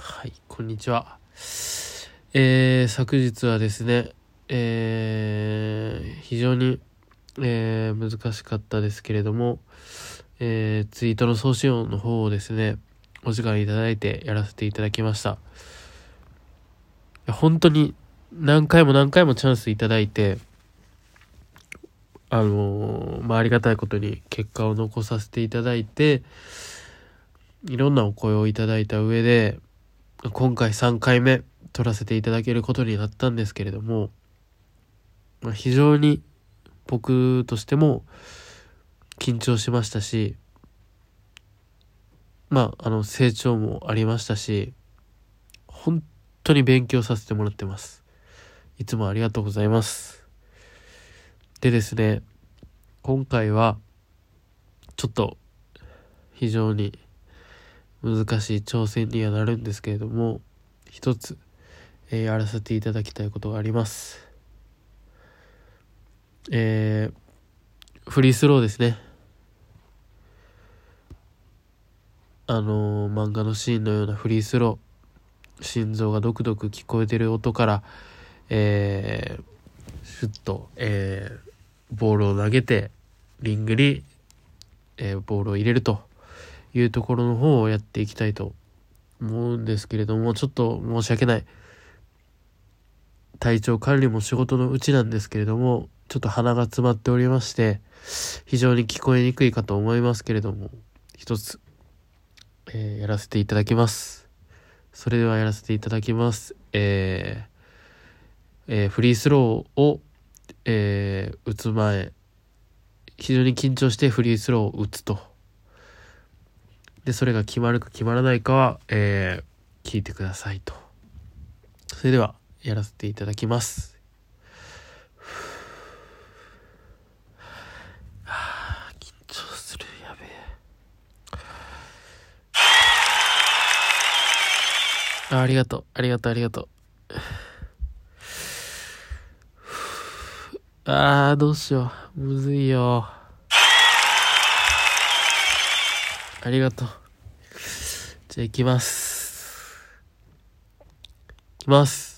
はい、こんにちは。えー、昨日はですね、えー、非常に、えー、難しかったですけれども、えー、ツイートの送信音の方をですね、お時間いただいてやらせていただきました。本当に何回も何回もチャンスいただいて、あのー、まあ、ありがたいことに結果を残させていただいて、いろんなお声をいただいた上で、今回3回目撮らせていただけることになったんですけれども、まあ、非常に僕としても緊張しましたし、まあ、あの、成長もありましたし、本当に勉強させてもらってます。いつもありがとうございます。でですね、今回は、ちょっと、非常に難しい挑戦にはなるんですけれども、一つ、えー、やらせていただきたいことがあります。えー、フリースローですね。あのー、漫画のシーンのようなフリースロー、心臓がドクドク聞こえてる音から、えー、シュッと、えー、ボールを投げて、リングに、えー、ボールを入れると。いうところの方をやっていきたいと思うんですけれども、ちょっと申し訳ない。体調管理も仕事のうちなんですけれども、ちょっと鼻が詰まっておりまして、非常に聞こえにくいかと思いますけれども、一つ、えー、やらせていただきます。それではやらせていただきます。えー、えー、フリースローを、えー、打つ前、非常に緊張してフリースローを打つと。で、それが決まるか決まらないかは、えー、聞いてくださいと。それでは、やらせていただきます。あ緊張する、やべえ。あありがとう、ありがとう、ありがとう。ああ、どうしよう。むずいよ。ありがとう。じゃあ行きます。行きます。